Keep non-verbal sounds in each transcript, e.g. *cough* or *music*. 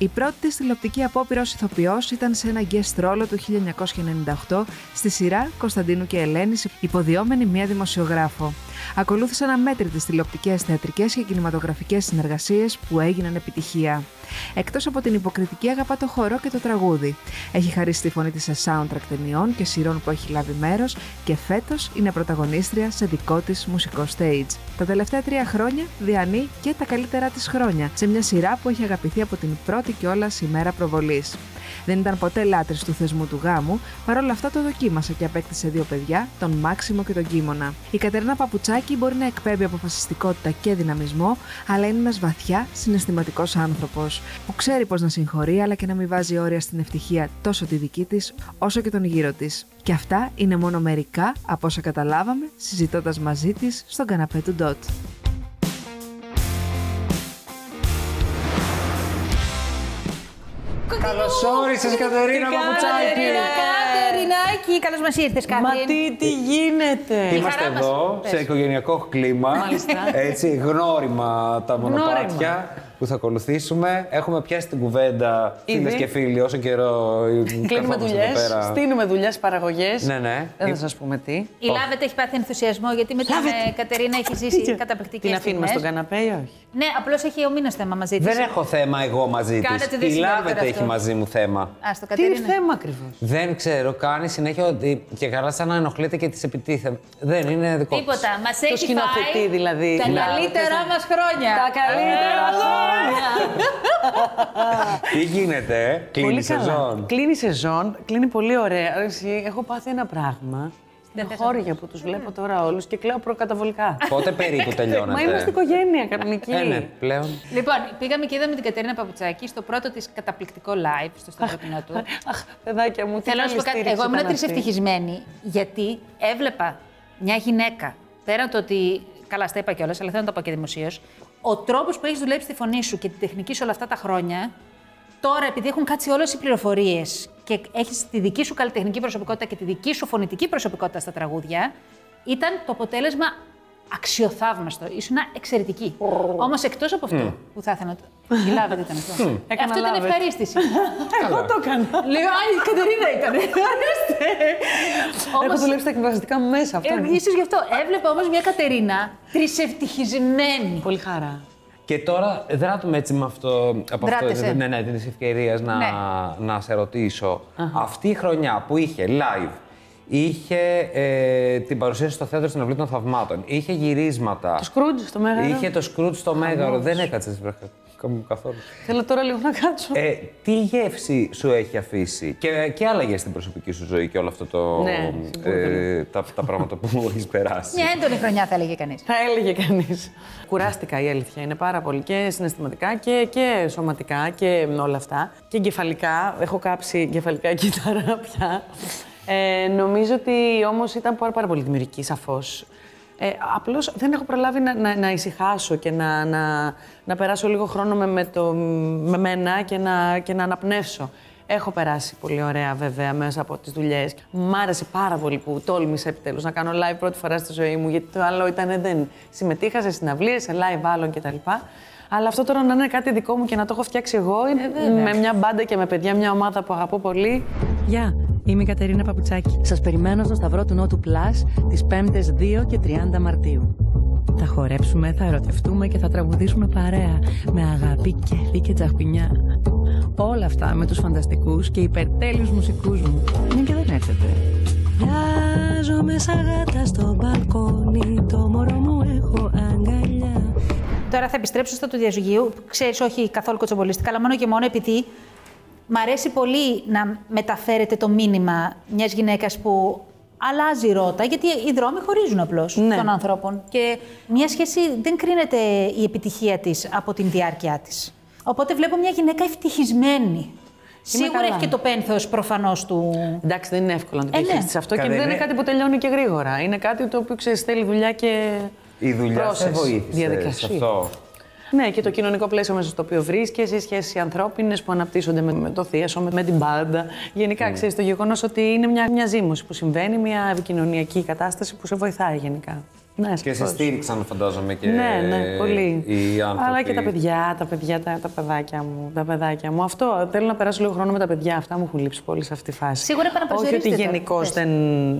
Η πρώτη της τηλεοπτική απόπειρα ως ηθοποιός ήταν σε ένα guest ρόλο του 1998 στη σειρά Κωνσταντίνου και Ελένης, υποδιόμενη μία δημοσιογράφο. Ακολούθησαν αμέτρητες τηλεοπτικές, θεατρικές και κινηματογραφικές συνεργασίες που έγιναν επιτυχία. Εκτός από την υποκριτική αγαπά το χορό και το τραγούδι. Έχει χαρίσει τη φωνή της σε soundtrack ταινιών και σειρών που έχει λάβει μέρος και φέτος είναι πρωταγωνίστρια σε δικό της μουσικό stage. Τα τελευταία τρία χρόνια διανύει και τα καλύτερά της χρόνια σε μια σειρά που έχει αγαπηθεί από την πρώτη κιόλας ημέρα προβολής. Δεν ήταν ποτέ λάτρης του θεσμού του γάμου, παρόλα αυτά το δοκίμασε και απέκτησε δύο παιδιά, τον Μάξιμο και τον Κίμωνα. Η Κατερίνα Παπουτσάκη μπορεί να εκπέμπει αποφασιστικότητα και δυναμισμό, αλλά είναι ένας βαθιά συναισθηματικός άνθρωπος, που ξέρει πώς να συγχωρεί, αλλά και να μην βάζει όρια στην ευτυχία τόσο τη δική της, όσο και τον γύρο της. Και αυτά είναι μόνο μερικά από όσα καταλάβαμε συζητώντας μαζί της στον καναπέ του Ντότ. Καλώ όρισε, Κατερίνα Παπουτσάκη. Κατερινάκη, καλώς μας ήρθες, Μα Κάτριν. τι, τι γίνεται; Είμαστε χαρά μας. εδώ Πες. σε οικογενειακό κλίμα. Μάλιστα. Έτσι, γνώριμα τα μονοπάτια Γνώριμα. Που θα ακολουθήσουμε. Έχουμε πιάσει την κουβέντα, φίλες Ήδη. και φίλοι, όσο καιρό Κλείνουμε καθόμαστε δουλειές, εδώ πέρα. στείλουμε δουλειές, παραγωγές. Ναι, ναι. Δεν θα σας πούμε τι. Η Λάβετ έχει πάθει ενθουσιασμό γιατί με την ε, Κατερίνα έχει ζήσει καταπληκτικές Την αφήνουμε στον καναπέ ή όχι; Ναι, απλώς έχει ο μήνα θέμα μαζί της. Δεν έχω θέμα εγώ μαζί Κάνετε τη. δεν Η σημαίνει Λάβετε τώρα έχει αυτό. μαζί μου θέμα. Α, το Τι Κατερίνα. θέμα ακριβώς; Δεν ξέρω, κάνει συνέχεια ότι. και καλά σαν να ενοχλείται και τη επιτίθεται. Δεν είναι δικό της. Τίποτα. Μας έχει σκηνοθετή φάει δηλαδή. Τα Ναι. καλύτερά μας χρόνια. Τα καλύτερα χρόνια. Τι γίνεται, ε; κλείνει Πολύ καλά. σεζόν; Κλείνει σεζόν, κλείνει πολύ ωραία. Εσύ, έχω πάθει ένα πράγμα. Δεν Στην θες χώρια που τους βλέπω τώρα όλους και κλαίω προκαταβολικά. Πότε περίπου τελειώνεται. Μα είμαστε οικογένεια κανονική. Ε, ναι, πλέον. Λοιπόν, πήγαμε και είδαμε την Κατερίνα Παπουτσάκη στο πρώτο της καταπληκτικό live στο σταυροπινό του. Αχ, παιδάκια μου, τι Θέλω να σου πω καλή κάτι. στήριξη Εγώ ήμουν ήταν τρεις αυτή. ευτυχισμένη γιατί έβλεπα μια γυναίκα. Πέραν το ότι. Καλά, στα είπα κιόλας, αλλά θέλω να το πω και δημοσίως. Ο τρόπος που έχεις δουλέψει τη φωνή σου και τη τεχνική σου όλα αυτά τα χρόνια, τώρα επειδή έχουν κάτσει όλες οι πληροφορίες και έχεις τη δική σου καλλιτεχνική προσωπικότητα και τη δική σου φωνητική προσωπικότητα στα τραγούδια, ήταν το αποτέλεσμα αξιοθαύμαστο. Ήσουν εξαιρετική. Όμως εκτός από αυτό που θα ήθελα να. το- Η Λάβετ ήταν αυτό. Έκανα αυτό ήταν Λάβετ. ευχαρίστηση. *laughs* Εγώ το έκανα. Λέω, Α, η Κατερίνα ήταν. Έχω δουλέψει τα εκφραστικά μου μέσα. Αυτό είναι. Ε, ίσως γι' αυτό. Έβλεπα όμως μια Κατερίνα τρισευτυχισμένη. Πολύ χαρά. Και τώρα δράτουμε έτσι με αυτό, από Δράτεσαι. αυτό ναι, ναι, της ευκαιρίας να, Ναι. να σε ρωτήσω. Αυτή η χρονιά που είχε live, είχε ε, την παρουσίαση στο θέατρο στην Αυλή των Θαυμάτων, είχε γυρίσματα, Το Σκρούτζ στο Μέγαρο. είχε το σκρούτ στο Μέγαρο, δεν έκατσες βρε, κα- καθόλου. Θέλω τώρα λίγο να κάτσω. Ε, τι γεύση σου έχει αφήσει; Και, και άλλαγες στην προσωπική σου ζωή και όλο αυτό το, Ναι, ε, τα, τα πράγματα που έχεις περάσει. Μια έντονη χρονιά θα έλεγε κανείς. Θα έλεγε κανείς. Κουράστηκα η αλήθεια είναι πάρα πολύ και συναισθηματικά και, και σωματικά και όλα αυτά. Και εγκεφαλικά. Έχω κάψει εγκεφαλικά κύτταρα πια. Ε, νομίζω ότι όμως ήταν πάρα, πάρα πολύ δημιουργική, σαφώς. Ε, Απλώς δεν έχω προλάβει να, να, να ησυχάσω και να, να, να περάσω λίγο χρόνο με, με, το, με μένα και να, και να αναπνεύσω. Έχω περάσει πολύ ωραία βέβαια μέσα από τις δουλειές. Μ' άρεσε πάρα πολύ που τόλμησα επιτέλους να κάνω live πρώτη φορά στη ζωή μου, γιατί το άλλο ήταν δεν συμμετείχα σε συναυλίες, σε live άλλων κτλ. Αλλά αυτό τώρα να είναι κάτι δικό μου και να το έχω φτιάξει εγώ, είναι με μια μπάντα και με παιδιά, μια ομάδα που αγαπώ πολύ. Γεια, είμαι η Κατερίνα Παπουτσάκη. Σας περιμένω στο Σταυρό του Νότου Plus τις 5ες 2 και 30 Μαρτίου. Θα χορέψουμε, θα ερωτευτούμε και θα τραγουδήσουμε παρέα με αγάπη, κέφι και τσαχπινιά. Όλα αυτά με τους φανταστικούς και υπερτέλειους μουσικούς μου. Μην και δεν έρθετε. Βιάζομαι σαν γάτα στο μπαλκόνι, το μωρό μου έχω αγκαλιά. Τώρα θα επιστρέψω στο του διαζυγίου. Ξέρεις, όχι καθόλου κοτσομπολίστικα, αλλά μόνο και μόνο επειδή μ' αρέσει πολύ να μεταφέρετε το μήνυμα μιας γυναίκας που αλλάζει ρότα, γιατί οι δρόμοι χωρίζουν απλώς Ναι. των ανθρώπων. Και μια σχέση δεν κρίνεται η επιτυχία της από την διάρκεια της. Οπότε βλέπω μια γυναίκα ευτυχισμένη. Σίγουρα καλά. έχει και το πένθος προφανώς του. Εντάξει, δεν είναι εύκολο να το Ε, ναι. διαχειριστείς αυτό και Καλά, δεν είναι είναι- κάτι που τελειώνει και γρήγορα. Είναι κάτι το οποίο ξέρεις, θέλει δουλειά και. Η δουλειά σε process, βοήθησε σε διαδικασία. αυτό. Ναι, και το κοινωνικό πλαίσιο μέσα στο οποίο βρίσκεσαι, οι σχέσεις ανθρώπινες που αναπτύσσονται με, με το θίασο, με, με την μπάντα. Γενικά, ξέρεις το γεγονός ότι είναι μια, μια ζήμωση που συμβαίνει, μια επικοινωνιακή κατάσταση που σε βοηθάει γενικά. Ναι, Και σαφώς. σε στήριξαν, φαντάζομαι, και Ναι, ναι, πολύ. οι άνθρωποι. Αλλά και τα παιδιά, τα παιδιά, τα, τα παιδάκια μου. Τα παιδάκια μου. Αυτό θέλω να περάσω λίγο χρόνο με τα παιδιά. Αυτά μου έχουν λείψει πολύ σε αυτή τη φάση. Σίγουρα πρέπει να Όχι ότι προσδιορίσετε γενικώς τώρα. δεν.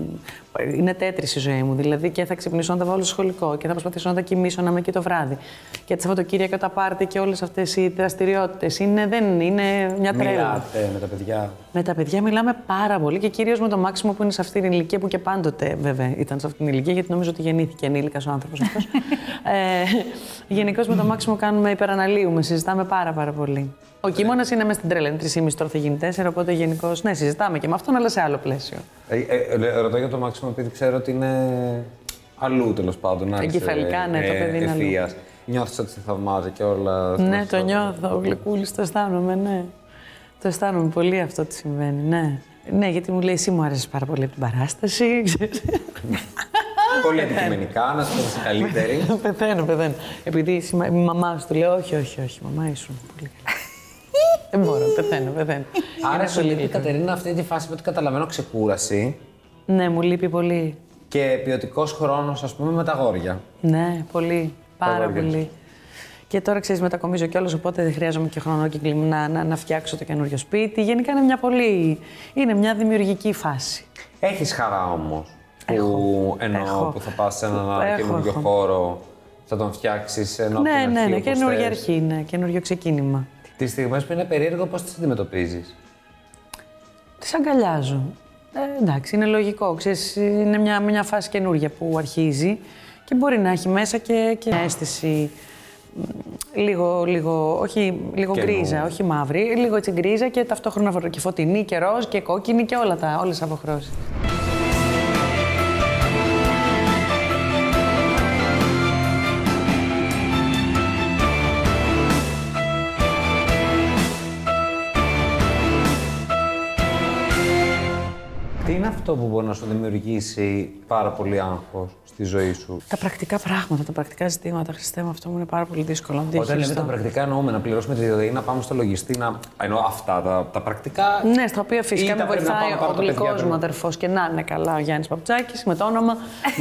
Είναι τέτρη η ζωή μου. Δηλαδή και θα ξυπνήσω να τα βάλω στο σχολικό και θα προσπαθήσω να τα κοιμήσω να είμαι εκεί το βράδυ. Και τα Σαββατοκύριακα τα πάρτι και όλες αυτές οι δραστηριότητες. Είναι, δεν, είναι μια τρέλα. Μιλάτε με τα παιδιά. Με τα παιδιά μιλάμε πάρα πολύ και κυρίως με το Μάξιμο που είναι σε αυτή την ηλικία που και πάντοτε βέβαια ήταν σε αυτή την ηλικία, γιατί νομίζω ότι γεννήθηκε ενήλικας ο άνθρωπος αυτός. *laughs* ε, Γενικώς με το Μάξιμο κάνουμε υπεραναλύουμε, συζητάμε πάρα, πάρα πολύ. Ο Κίμωνα είναι μέσα στην τρέλα, είναι 3,5 τώρα θα γίνει 4, οπότε γενικώς ναι, συζητάμε και με αυτόν, αλλά σε άλλο πλαίσιο. Ε, ε, ε, ρωτώ για το Μάξιμο επειδή ξέρω ότι είναι αλλού τέλος πάντων. άρχισε, Εγκεφαλικά, ναι, το παιδί είναι αλλού. ευθείας. Νιώθεις ότι σε θαυμάζει και όλα. Ναι, αυτό. το νιώθω. Ο Γλυκούλη το αισθάνομαι, ναι. Το αισθάνομαι πολύ αυτό τι συμβαίνει, ναι. Ναι, γιατί μου λέει εσύ μου άρεσες πάρα πολύ από την παράσταση. ξέρεις. *laughs* Πολύ αντικειμενικά, να σου πω είσαι καλύτερη. *laughs* πεθαίνω, πεθαίνω. Επειδή η σημα- η μαμά σου του λέει: Όχι, όχι, όχι, μαμά ήσουν πολύ καλή. Δεν μπορώ, πεθαίνω, πεθαίνω. Άρα Είναι σου πολύ λείπει η γλυκό. Κατερίνα αυτή τη φάση που ό,τι καταλαβαίνω ξεκούραση Ναι, μου λείπει πολύ. και ποιοτικός χρόνος, ας πούμε, με τα γόρια. Ναι, πολύ. Πάρα αγόρια πολύ. Και τώρα ξέρεις, μετακομίζω κιόλας, οπότε δεν χρειάζομαι και χρόνο και να, να, να φτιάξω το καινούριο σπίτι. Γενικά είναι μια πολύ. είναι μια δημιουργική φάση. Έχεις χαρά όμως. Που εννοώ Έχω. που θα πας σε έναν Έχω, καινούριο έχω. χώρο, θα τον φτιάξεις ενώ ναι, από την ναι, αρχή, ναι, όπως καινούργια θες. αρχή, ναι, καινούριο ξεκίνημα. Τις στιγμές που είναι περίεργο, πώς τις αντιμετωπίζεις; Τις αγκαλιάζω. Ε, εντάξει, είναι λογικό. Ξέρεις, είναι μια, μια φάση καινούργια που αρχίζει και μπορεί να έχει μέσα και, και μια αίσθηση μ, λίγο, λίγο, όχι, λίγο Καινού. γκρίζα, όχι μαύρη, λίγο έτσι γκρίζα και ταυτόχρονα φω- και φωτεινή και ροζ και κόκκινη και όλα τα, όλες τις αποχρώσεις. Αυτό που μπορεί να σου δημιουργήσει πάρα πολύ άγχος στη ζωή σου. Τα πρακτικά πράγματα, τα πρακτικά ζητήματα, Χριστέ μου, αυτό μου είναι πάρα πολύ δύσκολο να Όταν λέμε διαχειριστώ. τα πρακτικά εννοούμε να πληρώσουμε τη διαδρομή, να πάμε στο λογιστή, να... Εννοώ αυτά τα, τα πρακτικά. Ναι, στα οποία φυσικά Ή με τα πρέπει να βοηθάει πάμε πάνω ο τα παιδιά γλυκός του. μου αδερφό και να είναι καλά ο Γιάννης Παπουτσάκης με το όνομα.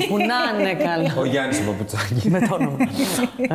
που να είναι καλά. *laughs* Ο Γιάννης ο Παπουτσάκης. με το όνομα.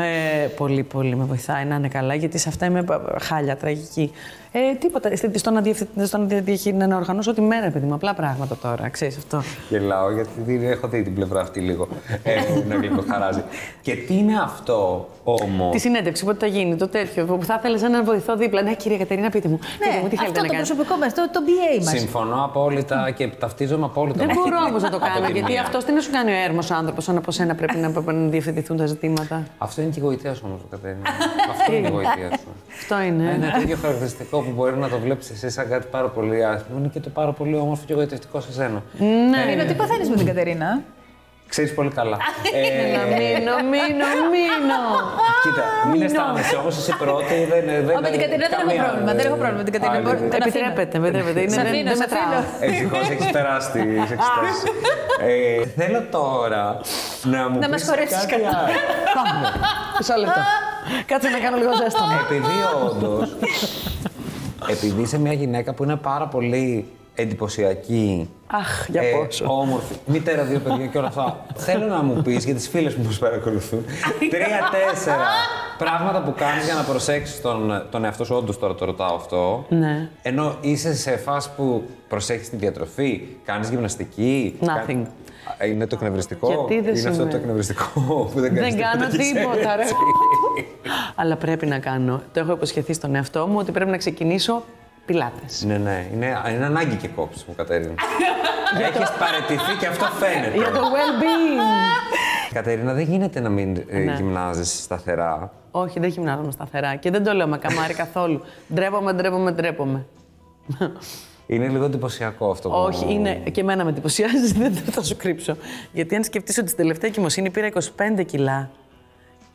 ε, πολύ, πολύ με βοηθάει να είναι καλά, γιατί σε αυτά είμαι πα- χάλια, τραγική. Ε, τίποτα. στη- Στο να, διευθυ- στο να, διαχει- να οργανώσω τη μέρα, παιδί μου. Απλά πράγματα τώρα, ξέρεις αυτό. Γελάω γιατί την- έχω δει την πλευρά αυτή λίγο. Ε, να γλυκοχαράζει. Και τι είναι αυτό όμω; Τη συνέντευξη, πότε θα γίνει, το τέτοιο. Που θα ήθελε έναν βοηθό δίπλα. Ναι, κυρία Κατερίνα, πείτε μου. πείτε μου τι Ναι, αυτό θέλετε το να κάνετε. προσωπικό μας, το, το BA μας. Συμφωνώ απόλυτα και ταυτίζομαι απόλυτα. Δεν με αυτή μπορώ την- όμως να το από κάνω, τη γιατί μία. αυτό τι να σου κάνει ο έρμος άνθρωπος, αν από σένα πρέπει να, να διευθετηθούν τα ζητήματα; Αυτό είναι και η γοητεία σου όμως, Κατερίνα. *laughs* αυτό είναι η γοητεία σου. Αυτό είναι. Είναι το ίδιο χαρακτηριστικό που μπορεί να το βλέπεις εσύ σαν κάτι πάρα πολύ άσχημο. Είναι και το πάρα πολύ όμορφο και γοητευτικό σε σένα. Ναι. Είναι τι παθαίνεις με την Κατερίνα; Ξέρεις πολύ καλά. ε, Να μείνω, μείνω, μείνω. κοίτα, μην αισθάνεσαι όμως εσύ πρώτη. Δεν, δεν, Α, με την Κατερίνα δεν έχω καμία, πρόβλημα. ε, Δεν έχω πρόβλημα με την Κατερίνα. άλλη. Μπορώ- τον αφήνω. Επιτρέπεται, επιτρέπεται. Είναι, Σ' δεν, αφήνω, δεν σ' μετράω. αφήνω. Ευτυχώς έχεις περάσει τι εξετάσει. ε, θέλω τώρα να μου Να μας πεις χορέψεις κάτι κάτι. άλλο. Πάμε. Μισό λεπτό. Κάτσε να κάνω λίγο ζέσταμα. Επειδή όντως. επειδή είσαι μια γυναίκα που είναι πάρα πολύ εντυπωσιακή. Αχ, για ε, πόσο. Όμορφη, μητέρα δύο παιδιά και όλα αυτά. *laughs* Θέλω να μου πεις για τις φίλες που μα παρακολουθούν. Τρία-τέσσερα πράγματα που κάνεις για να προσέξεις τον, τον εαυτό σου. Όντως τώρα το ρωτάω αυτό. Ναι. Ενώ είσαι σε φάση που προσέχεις τη διατροφή, κάνεις γυμναστική. Nothing. κα- Είναι το εκνευριστικό; Γιατί δεν Είναι αυτό το σημαίνει. εκνευριστικό *laughs* που δεν κάνεις Δεν κάνω και τίποτα, ρε. έτσι. *laughs* Αλλά πρέπει να κάνω. Το έχω υποσχεθεί στον εαυτό μου ότι πρέπει να ξεκινήσω πιλάτες. Ναι, ναι. Είναι, είναι ανάγκη και κόψει μου, Κατερίνα. *laughs* Έχεις παραιτηθεί και αυτό φαίνεται. Για το well-being. Κατερίνα, δεν γίνεται να μην ε, Ναι. γυμνάζεσαι σταθερά. Όχι, δεν γυμνάζομαι σταθερά. Και δεν το λέω με καμάρι καθόλου. Ντρέπομαι, ντρέπομαι, ντρέπομαι. Είναι λίγο εντυπωσιακό αυτό που. Όχι, είναι και εμένα με εντυπωσιάζει, *laughs* δεν θα σου κρύψω. Γιατί αν σκεφτείς ότι στην τελευταία κοιμοσύνη πήρα 25 κιλά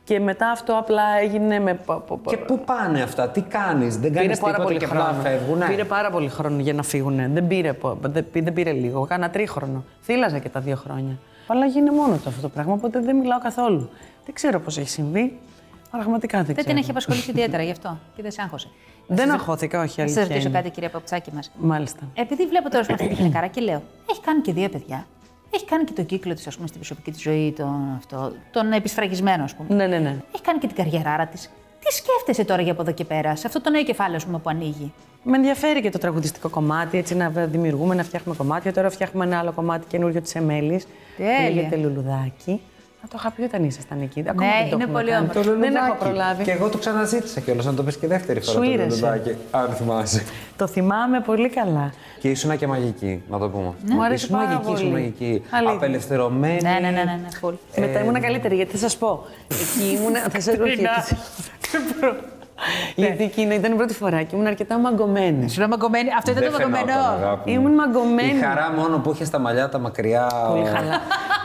και μετά αυτό απλά έγινε με. πο- πο- πο- Και πού πάνε αυτά, τι κάνεις, δεν Πήρε κάνεις πάρα τίποτα πολύ και απλά χρόνο. φεύγουν. Πήρε πάρα πολύ χρόνο για να φύγουν. Δεν πήρε, πο- δεν, πή- δεν πήρε λίγο. Κάνα τρίχρονο. Θύλαζα και τα δύο χρόνια. Αλλά γίνει μόνο του αυτό το πράγμα, οπότε δεν μιλάω καθόλου. Δεν ξέρω πώς έχει συμβεί. Πραγματικά δεν Δεν ξέρω. την έχει απασχολήσει ιδιαίτερα γι' αυτό και δεν σε άγχωσε. Δεν αγχώθηκα, όχι Να αλήθεια. σα ρωτήσω είναι. κάτι, κυρία Παπουτσάκη μας. Μάλιστα. Επειδή βλέπω τώρα σε αυτή τη γυναικάρα και λέω, έχει κάνει και δύο παιδιά. Έχει κάνει και τον κύκλο της, ας πούμε, στην προσωπική της ζωή, τον, αυτό, τον επισφραγισμένο, ας πούμε. Ναι, ναι, ναι. Έχει κάνει και την καριεράρα της. Τι σκέφτεσαι τώρα για από εδώ και πέρα, σε αυτό το νέο κεφάλαιο ας πούμε, που ανοίγει; Με ενδιαφέρει και το τραγουδιστικό κομμάτι, έτσι να δημιουργούμε, να φτιάχνουμε κομμάτια. Τώρα φτιάχνουμε ένα άλλο κομμάτι καινούριο της Εμέλης. Τέλεια. Λέγεται Λουλουδάκι. Να το είχα πει όταν ήσασταν εκεί. Ακόμα Ναι, δεν το είναι έχουμε πολύ κάνει. όμορφο. Το Δεν έχω λουλουδάκι. προλάβει. Και εγώ το ξαναζήτησα κιόλας να το πεις και δεύτερη φορά. Σου το ήρεσε. λουλουδάκι, Αν θυμάσαι. Το θυμάμαι πολύ καλά. Και ήσουν και μαγική, να το πούμε. Μου αρέσει ήσουν πάρα μαγική, ήσουν πολύ. μαγική. Αλήθεια. Απελευθερωμένη. Ναι, ναι, ναι, ναι, ναι, full. Μετά ήμουν καλύτερη, γιατί θα σας πω. Εκεί ήμουν. θα σα όχι, *laughs* γιατί- Γιατί εκείνο ήταν η πρώτη φορά και ήμουν αρκετά μαγκωμένη. Σου λέω μαγκωμένη. Αυτό ήταν Δεν το μαγκωμένο. φαινόταν, αγάπη μου. Ήμουν μαγκωμένη. Η χαρά μόνο που είχε τα μαλλιά τα μακριά. Πολύ χαλά.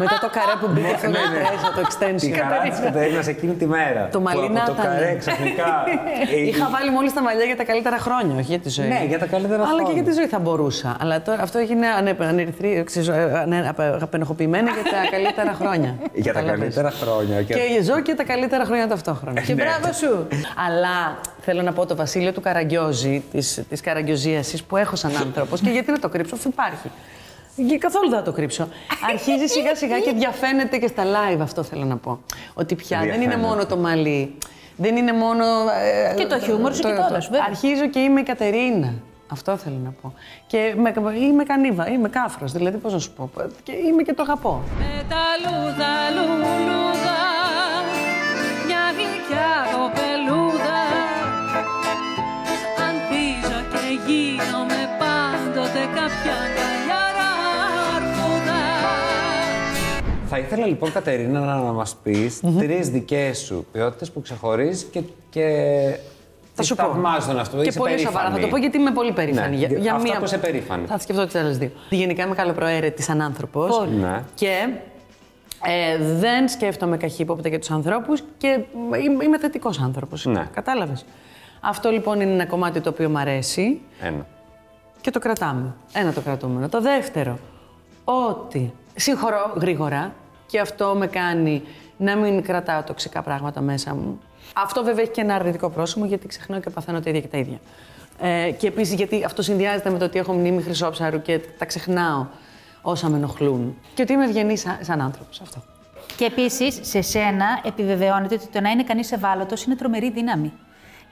Μετά το καρέ που μπήκε αυτό το τρέσο, το extension. Τη χαρά της Κατερίνα εκείνη τη μέρα. Το Που μαλλινά Από το ήταν. καρέ ξαφνικά. *laughs* ε, Είχα βάλει μόλις τα μαλλιά για τα καλύτερα χρόνια, όχι για τη ζωή. Ναι, για τα καλύτερα Αλλά και χρόνια. για τη ζωή θα μπορούσα. Αλλά τώρα αυτό έγινε ανε- ανερυθρή- ξέρω, ε, ανε- απε- απενοχοποιημένα για τα *laughs* καλύτερα χρόνια. Για τα Καταλαβες. καλύτερα χρόνια. Και... Και ζω και τα καλύτερα χρόνια ταυτόχρονα. Και μπράβο σου. Αλλά θέλω να πω το Βασίλειο του Καραγκιόζη, της, της καραγκιοζίασης που έχω σαν άνθρωπος και γιατί να το κρύψω, αφού υπάρχει. Και καθόλου δεν θα το κρύψω. Αρχίζει *laughs* σιγά σιγά και διαφαίνεται και στα live, αυτό θέλω να πω. Ότι πια δεν είναι Διαφαίνεται. μόνο το μαλλί, δεν είναι μόνο... ε, Και το χιούμορ σου και το όλος σου, βέβαια. Αρχίζω και είμαι η Κατερίνα. Αυτό θέλω να πω. Και με, είμαι κανίβα, είμαι κάφρος, δηλαδή πώς να σου πω. Και είμαι και το αγαπώ. Με τα λούδα λουλούδα ήθελα λοιπόν, Κατερίνα, να μας πεις τρεις δικές σου ποιότητες που ξεχωρίζεις και. και... Θα σου πω. θαυμάζεις τον εαυτό. Και είσαι πολύ σοβαρά. Θα περήφανη. το πω γιατί είμαι πολύ περήφανη. Ναι, για αυτά που είσαι περήφανη. Θα σκεφτώ τις άλλες δύο. Γενικά είμαι καλοπροαίρετης σαν άνθρωπο. Πολύ. Ναι. Και ε, δεν σκέφτομαι καχύποπτα για τους ανθρώπους και είμαι, είμαι θετικός άνθρωπος. Ναι. Κατάλαβες. Αυτό λοιπόν είναι ένα κομμάτι το οποίο μου αρέσει Ένα. και το κρατάμε. Ένα το κρατούμενο. Το δεύτερο, ότι συγχωρώ γρήγορα και αυτό με κάνει να μην κρατάω τοξικά πράγματα μέσα μου. Αυτό βέβαια έχει και ένα αρνητικό πρόσωπο γιατί ξεχνάω και παθαίνω τα ίδια και τα ίδια. Ε, και επίσης γιατί αυτό συνδυάζεται με το ότι έχω μνήμη χρυσόψαρου και τα ξεχνάω όσα με ενοχλούν. Και ότι είμαι ευγενή σαν, σαν άνθρωπος. Αυτό. Και επίσης, σε σένα επιβεβαιώνεται ότι το να είναι κανείς ευάλωτος είναι τρομερή δύναμη.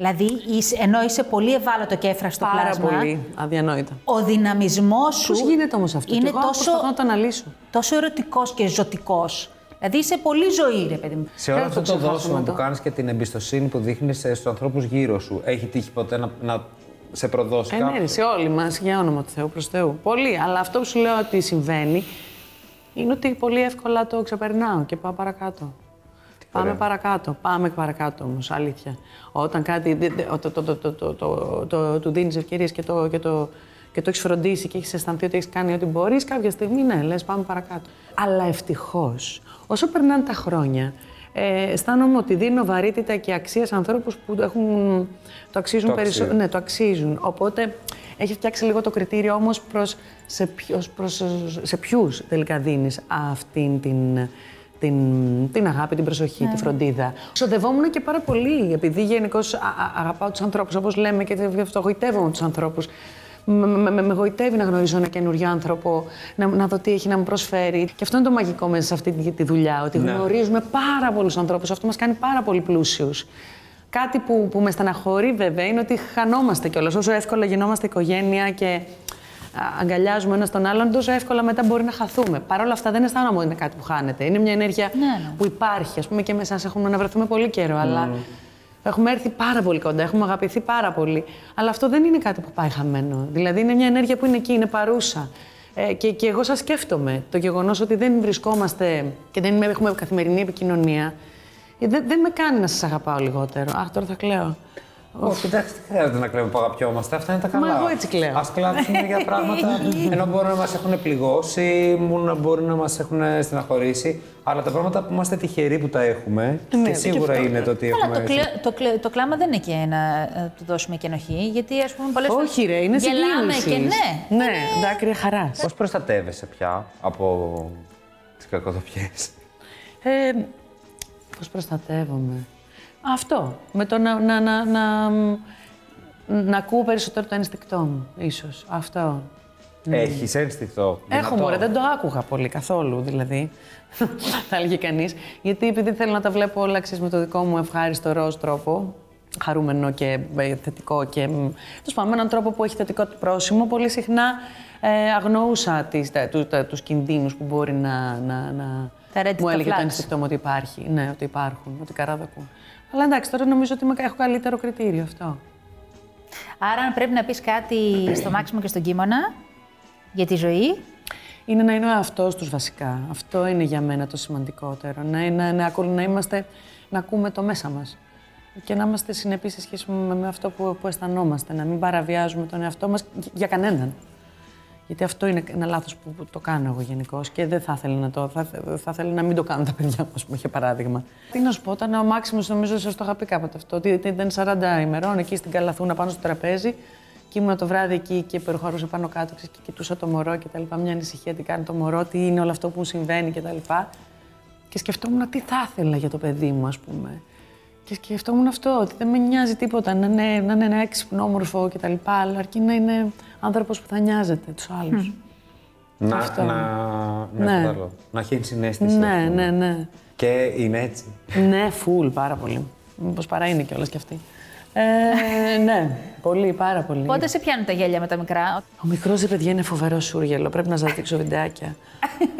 Δηλαδή, είσαι- ενώ είσαι πολύ ευάλωτο και έφραστο Πάρα πλάσμα, πολύ αδιανόητα. ο δυναμισμός σου. Πώς γίνεται όμως αυτό, είναι και εγώ τόσο, προσπαθώ να το αναλύσω. τόσο ερωτικός και ζωτικός. Δηλαδή, είσαι πολύ ζωή, ρε παιδί μου. Σε όλο Δεν αυτό το το ξεχάσουμε δώσιμο το. που κάνεις και την εμπιστοσύνη που δείχνεις στους ανθρώπους γύρω σου, έχει τύχει ποτέ να, να σε προδώσει Ε, κάποιος; ναι, σε όλοι μας, για όνομα του Θεού, προς Θεού. Πολύ. Αλλά αυτό που σου λέω ότι συμβαίνει είναι ότι πολύ εύκολα το ξεπερνάω και πάω παρακάτω. Πάμε ωραία. παρακάτω. Πάμε παρακάτω όμως, αλήθεια. Όταν κάτι. δε- δε- το, το, το, το, το, το, το- του δίνεις ευκαιρίες και το, και το, και το έχεις φροντίσει και έχεις αισθανθεί ότι έχεις κάνει ό,τι μπορείς, κάποια στιγμή ναι, λες, πάμε παρακάτω. Αλλά ευτυχώς, όσο περνάνε τα χρόνια, ε, αισθάνομαι ότι δίνω βαρύτητα και αξία σε ανθρώπους που έχουν, το αξίζουν Το περισσότερο. αξίζουν. Ναι, το αξίζουν. Οπότε έχει φτιάξει λίγο το κριτήριο όμως προς σε, ποιος, προς, σε ποιους τελικά δίνεις αυτήν την, την, την αγάπη, την προσοχή, τη φροντίδα. Ξοδευόμουν και πάρα πολύ, επειδή γενικώς αγαπάω τους ανθρώπους, όπως λέμε και γι' αυτό γοητεύομαι τους ανθρώπους. Με, με, με, με γοητεύει να γνωρίζω ένα καινούριο άνθρωπο, να, να δω τι έχει να μου προσφέρει. Και αυτό είναι το μαγικό μέσα σε αυτή τη, τη δουλειά, ότι Ναι. γνωρίζουμε πάρα πολλούς ανθρώπους. Αυτό μας κάνει πάρα πολύ πλούσιους. Κάτι που, που με στεναχωρεί βέβαια είναι ότι χανόμαστε κιόλας. Όσο εύκολα γινόμαστε οικογένεια και α, αγκαλιάζουμε ένας τον άλλον, τόσο εύκολα μετά μπορεί να χαθούμε. Παρ' όλα αυτά δεν αισθάνομαι ότι είναι κάτι που χάνεται. Είναι μια ενέργεια Ναι, ναι. που υπάρχει. Α πούμε και με εσά έχουμε να βρεθούμε πολύ καιρό, αλλά έχουμε έρθει πάρα πολύ κοντά, έχουμε αγαπηθεί πάρα πολύ. Αλλά αυτό δεν είναι κάτι που πάει χαμένο. Δηλαδή είναι μια ενέργεια που είναι εκεί, είναι παρούσα. Ε, και, και εγώ σας σκέφτομαι. Το γεγονός ότι δεν βρισκόμαστε και δεν έχουμε καθημερινή επικοινωνία, ε, δεν, δεν με κάνει να σας αγαπάω λιγότερο. Αχ, τώρα θα κλαίω. Όχι, εντάξει, δεν χρειάζεται να κλαίμε που αγαπιόμαστε. Αυτά είναι τα καλά. Μα εγώ έτσι κλαίω. Α κλάψουμε για πράγματα *laughs* ενώ μπορεί να μας έχουν πληγώσει, μόνο μπορεί να μας έχουν στεναχωρήσει. Αλλά τα πράγματα που είμαστε τυχεροί που τα έχουμε, Ναι, και και σίγουρα αυτό, είναι το ότι Αλλά έχουμε. το, κλε, το, κλε, το κλάμα δεν είναι και να ε, του δώσουμε και ενοχή, γιατί ας πούμε πολλές φορές Όχι, ρε, είναι γελάμε συγκίνηση. και ναι. Ναι, δάκρυα χαράς. Πώς προστατεύεσαι πια από τις κακοδοπιέ. Ε, πώς προστατεύομαι; Αυτό. Με το να, να, να, να, να ακούω περισσότερο το ένστικτό μου, ίσως. Αυτό. Έχεις ένστικτο. Έχω δυνατό. μωρέ, δεν το άκουγα πολύ καθόλου δηλαδή. *laughs* θα έλεγε κανείς. Γιατί επειδή θέλω να τα βλέπω όλα ξέρεις, με το δικό μου ευχάριστο ροζ τρόπο, χαρούμενο και ε, θετικό και. τέλος πάντων, με έναν τρόπο που έχει θετικό του πρόσημο, πολύ συχνά ε, αγνοούσα τις, τα, του, τα, τους κινδύνους που μπορεί να, να, να Τα red μου τα έλεγε το flags. ένστικτο μου ότι υπάρχει. Ναι, ότι υπάρχουν, ότι καράδακουν. Αλλά εντάξει, τώρα νομίζω ότι είμαι- έχω καλύτερο κριτήριο αυτό. Άρα, αν πρέπει να πεις κάτι στο Μάξιμο και στον Κίμωνα για τη ζωή, Είναι να είναι ο εαυτός τους βασικά. Αυτό είναι για μένα το σημαντικότερο. Να, είναι, να, ακού- να είμαστε, να ακούμε το μέσα μας. Και να είμαστε συνεπείς σε σχέση με, με αυτό που, που αισθανόμαστε. Να μην παραβιάζουμε τον εαυτό μας για κανέναν. Γιατί αυτό είναι ένα λάθος που, που το κάνω εγώ γενικώ και δεν θα ήθελα να το. Θα, θα ήθελα να μην το κάνουν τα παιδιά μου, ας πούμε, για παράδειγμα. Τι να σου πω, όταν ο Μάξιμος, νομίζω σας το είχα πει κάποτε αυτό, ότι ήταν 40 ημερών εκεί στην Καλαθούνα πάνω στο τραπέζι και ήμουν το βράδυ εκεί και προχωρούσα πάνω κάτω ξέρεις, και κοιτούσα το μωρό και τα λοιπά. Μια ανησυχία τι κάνει το μωρό, τι είναι όλο αυτό που μου συμβαίνει και τα λοιπά. Και σκεφτόμουν τι θα ήθελα για το παιδί μου, ας πούμε. Και σκεφτόμουν αυτό, ότι δεν με νοιάζει τίποτα να είναι, να είναι ένα έξυπνο, όμορφο κτλ. Αλλά αρκεί να είναι άνθρωπος που θα νοιάζεται τους άλλους. Να, Αυτό. να, ναι, Ναι. κατάλαβα. να έχει συνέστηση. Ναι, ας πούμε. ναι, ναι. Και είναι έτσι. Ναι, φουλ, πάρα πολύ. Μήπως παρά είναι κιόλας κι αυτή. Ε, ναι, πολύ, πάρα πολύ. πότε σε πιάνουν τα γέλια με τα μικρά; Ο μικρός ρε παιδιά είναι φοβερός σούργελο. Πρέπει να σας δείξω βιντεάκια.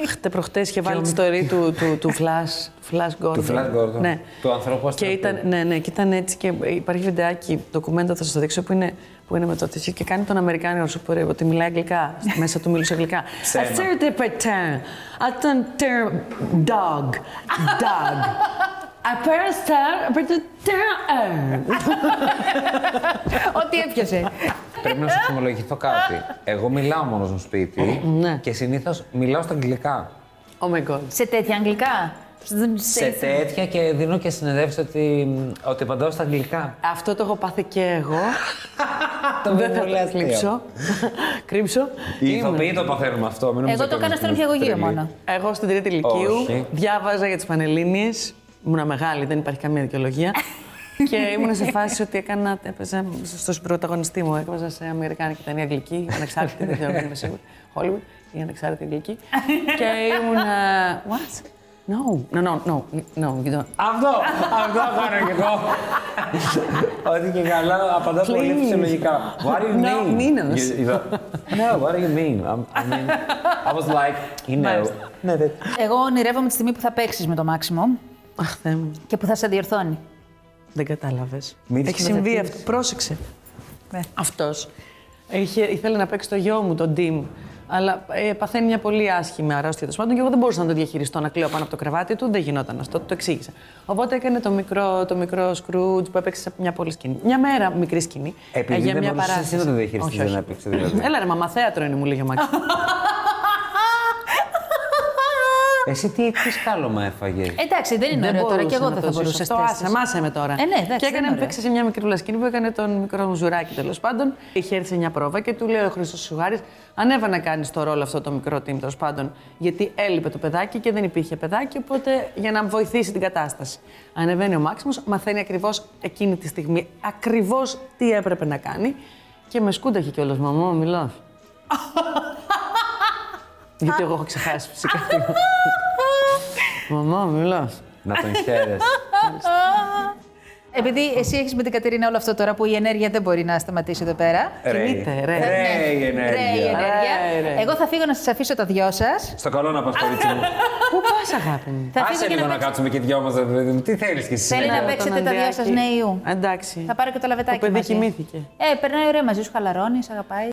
Χτε προχτές είχε βάλει τη story του, του, του Flash, Flash Gordon. Του Flash Gordon. Ναι. Του ανθρώπου και αστραπού. ήταν, ναι, ναι, και ήταν έτσι. Και υπάρχει βιντεάκι, ντοκουμέντο, θα σας το δείξω, που είναι, που είναι με το τέτοιο και κάνει τον Αμερικάνο σου που ότι μιλάει αγγλικά. Μέσα του μιλούσε αγγλικά. *laughs* Ψέμα. Assertive pattern. Attentive dog. Dog. Apparent *laughs* Ό,τι έπιασε. Πρέπει να σου εξομολογηθώ κάτι. Εγώ μιλάω μόνος στο σπίτι Ναι. και συνήθως μιλάω στα αγγλικά. Oh my god. σε τέτοια αγγλικά; Σε τέτοια και δίνω και συνεντεύξεις ότι, ότι απαντάω στα αγγλικά. Αυτό το έχω πάθει και εγώ. *laughs* Το Δεν θα πολύ το αστείο. κρύψω. Κρύψω. Οι Ήμουν. ηθοποιοί το παθαίνουν αυτό. Μην νομίζετε Εγώ το ότι έκανα στον είμαστε νηπιαγωγείο τρελοί. μόνο. Εγώ στην τρίτη ηλικίου Όχι. διάβαζα για τις Πανελλήνιες. Ήμουνα μεγάλη, δεν υπάρχει καμία δικαιολογία. *laughs* και ήμουν σε φάση ότι έκανα, έπαιζα στο πρωταγωνιστή μου. Έπαιζα σε Αμερικάνικη ταινία αγγλική, ανεξάρτητη, δεν ξέρω αν είμαι σίγουρη. Hollywood ή ανεξάρτητη αγγλική. *laughs* και ήμουνα. What? No, no, no, no, no, you don't. Αυτό, αυτό κάνω κι εγώ. Ότι και καλά απαντάω πολύ Please. φυσιολογικά. What do you No, mean? Minos. You- you go, No, what do you mean? I'm- I mean, I was like, you know. Μάλιστα. Ναι, δεν- Εγώ ονειρεύομαι τη στιγμή που θα παίξεις με το Μάξιμο Αχ, Θεέ μου. και που θα σε διορθώνει. Δεν κατάλαβες. Μην Έχει τις συμβεί σκηνοθετείς. αυτό. Πρόσεξε. Ναι. Αυτός ήθελε να παίξει το γιο μου, τον Ντίμ. Αλλά ε, παθαίνει μια πολύ άσχημη αρρώστια τέλος πάντων και εγώ δεν μπορούσα να το διαχειριστώ, να κλαίω πάνω από το κρεβάτι του. Δεν γινόταν αυτό, του το εξήγησα. Οπότε έκανε το μικρό, το μικρό Σκρούτ που έπαιξε σε μια πολύ σκηνή. Μια μέρα μικρή σκηνή. Επειδή για δεν μια μπορούσες εσύ να το διαχειριστείς, Όχι, δεν όχι. έπαιξε δηλαδή. Έλα ρε, μαμά θέατρο είναι, μου λέγει ο Μάκης. *laughs* Εσύ τι, τι σκάλωμα έφαγες; Εντάξει, δεν είναι ωραίο τώρα και εγώ δεν θα μπορούσα Αυτό άσε, μάσε με τώρα. Ε, ναι, εντάξει, και δεν έκανε, είναι ωραίο. παίξε σε μια μικρούλα σκηνή που έκανε τον μικρό μου ζουράκι τέλος πάντων. Είχε έρθει σε μια πρόβα και του λέει ο Χρήστος Σουγάρης: Ανέβα να κάνεις το ρόλο αυτό το μικρό team τέλος πάντων. Γιατί έλειπε το παιδάκι και δεν υπήρχε παιδάκι, οπότε για να βοηθήσει την κατάσταση. Ανεβαίνει ο Μάξιμος, μαθαίνει ακριβώς εκείνη τη στιγμή ακριβώς τι έπρεπε να κάνει και με σκούνταχε κιόλας. Μαμά, μιλάς. *laughs* Γιατί εγώ έχω ξεχάσει φυσικά. *laughs* Μαμά, μιλάς. Να τον χαίρεσαι. Επειδή εσύ έχεις με την Κατερίνα όλο αυτό τώρα που η ενέργεια δεν μπορεί να σταματήσει εδώ πέρα. Κινείται, ρε. Ρε η Ρε η ενέργεια. ενέργεια. Ρε, ρε. Εγώ θα φύγω να σας αφήσω τα δυο σας. Στο καλό να πας, κορίτσι μου. Πού πας, αγάπη μου; Θα Άσε φύγω και λίγο να να παίξω. κάτσουμε και οι δυο μας, ρε παιδί μου. Τι θέλεις κι εσύ; Θέλει σήμερα; να παίξετε Τον τα δυο Ανδρεάκη. σας νέου. Εντάξει. Θα πάρω και το λαβετάκι Το παιδί μαζί. κοιμήθηκε. Ε, περνάει ωραία μαζί σου, χαλαρώνεις, αγαπάει.